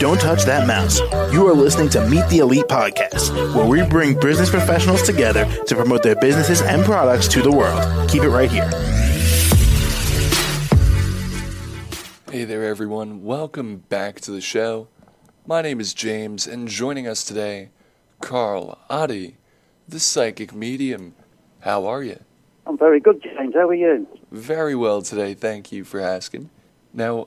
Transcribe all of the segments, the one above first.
Don't touch that mouse. You are listening to Meet the Elite Podcast, where we bring business professionals together to promote their businesses and products to the world. Keep it right here. Hey there, everyone. Welcome back to the show. My name is James, and joining us today, Karl Ottey, the psychic medium. How are you? I'm very good, James. How are you? Very well today. Thank you for asking. Now,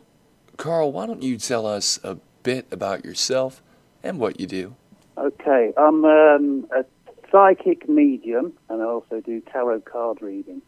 Karl, why don't you tell us a bit about yourself and what you do? Okay, I'm um, a psychic medium, and I also do tarot card reading.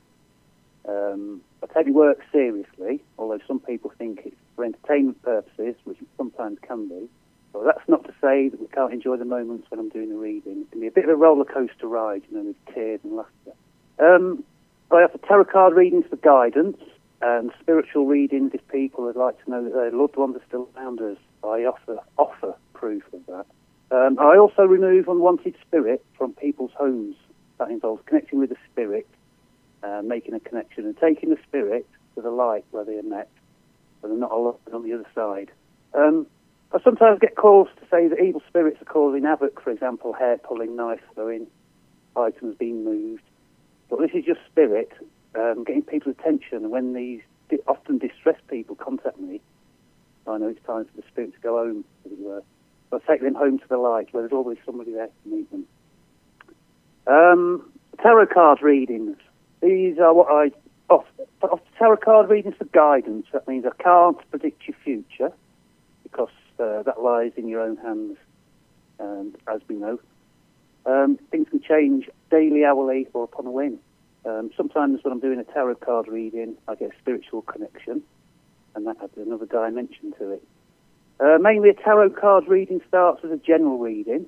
Um, I take work seriously, although some people think it's for entertainment purposes, which sometimes can be. But that's not to say that we can't enjoy the moments when I'm doing the reading. It can be a bit of a roller coaster ride, you know, with tears and laughter. Um, I offer tarot card readings for guidance and spiritual readings if people would like to know that their loved ones are still around us. I offer offer proof of that. Um, I also remove unwanted spirit from people's homes. That involves connecting with the spirit, uh, making a connection, and taking the spirit to the light where they are met, but they're not alone on the other side. Um, I sometimes get calls to say that evil spirits are causing havoc, for example, hair pulling, knife throwing, items being moved. But this is just spirit um, getting people's attention. When these often distressed people contact me, I know it's time for the spirit to go home, as it were. I take them home to the light where there's always somebody there to meet them. Um, tarot card readings. These are what I offer. offer tarot card readings for guidance. That means I can't predict your future because uh, that lies in your own hands, and as we know. Um, things can change daily, hourly, or upon a whim. Um, sometimes when I'm doing a tarot card reading, I get a spiritual connection, and that adds another dimension to it. Uh, mainly, a tarot card reading starts as a general reading.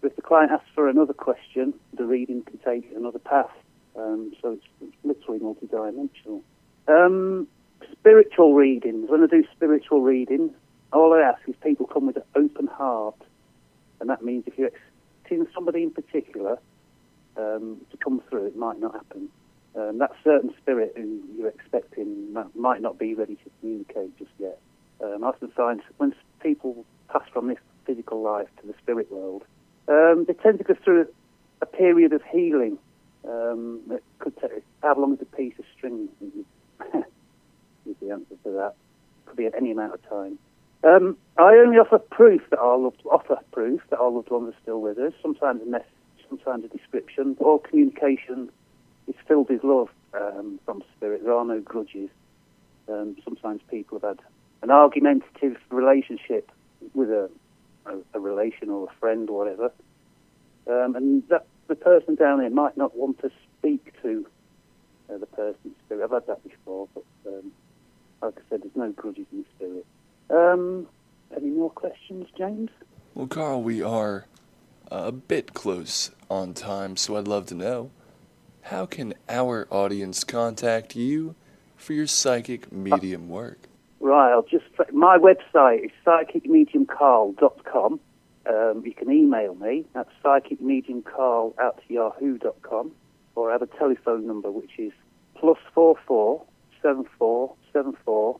But if the client asks for another question, the reading can take another path. Um, so it's, it's literally multidimensional. Um, spiritual readings. When I do spiritual readings, all I ask is people come with an open heart, and that means if you're expecting somebody in particular um, to come through, it might not happen. Um, that certain spirit who you're expecting might- not be ready to communicate just yet. Um, often find when people pass from this physical life to the spirit world, um, they tend to go through a period of healing. Um, it could take how long is a piece of string? is the answer to that. Could be at any amount of time. Um, I only offer proof that our loved offer proof that our loved ones are still with us. Sometimes a sometimes a description. All communication is filled with love um, from spirit. There are no grudges. Um, sometimes people have had an argumentative relationship with a, a, a relation or a friend or whatever, um, and that the person down there might not want to speak to uh, the person's spirit. I've had that before, but um, like I said, there's no grudges in spirit. Um, any more questions, James? Well, Karl, we are a bit close on time, so I'd love to know how can our audience contact you for your psychic medium work? Right, I'll just my website is psychicmediumcarl.com. Um, you can email me at psychicmediumcarl at yahoo.com or I have a telephone number which is plus four four seven four seven four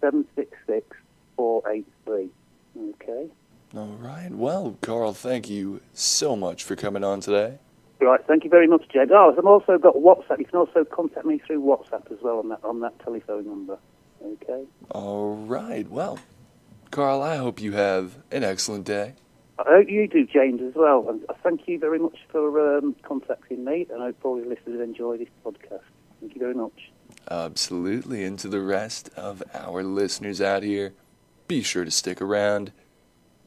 seven six six four eight three. Okay. All right. Well, Karl, thank you so much for coming on today. Right, thank you very much, Jed. Oh, I've also got WhatsApp. You can also contact me through WhatsApp as well on that on that telephone number. Okay. All right. Well, Karl, I hope you have an excellent day. I hope you do, James, as well. And thank you very much for um, contacting me, and I hope all your listeners enjoy this podcast. Thank you very much. Absolutely. And to the rest of our listeners out here, be sure to stick around.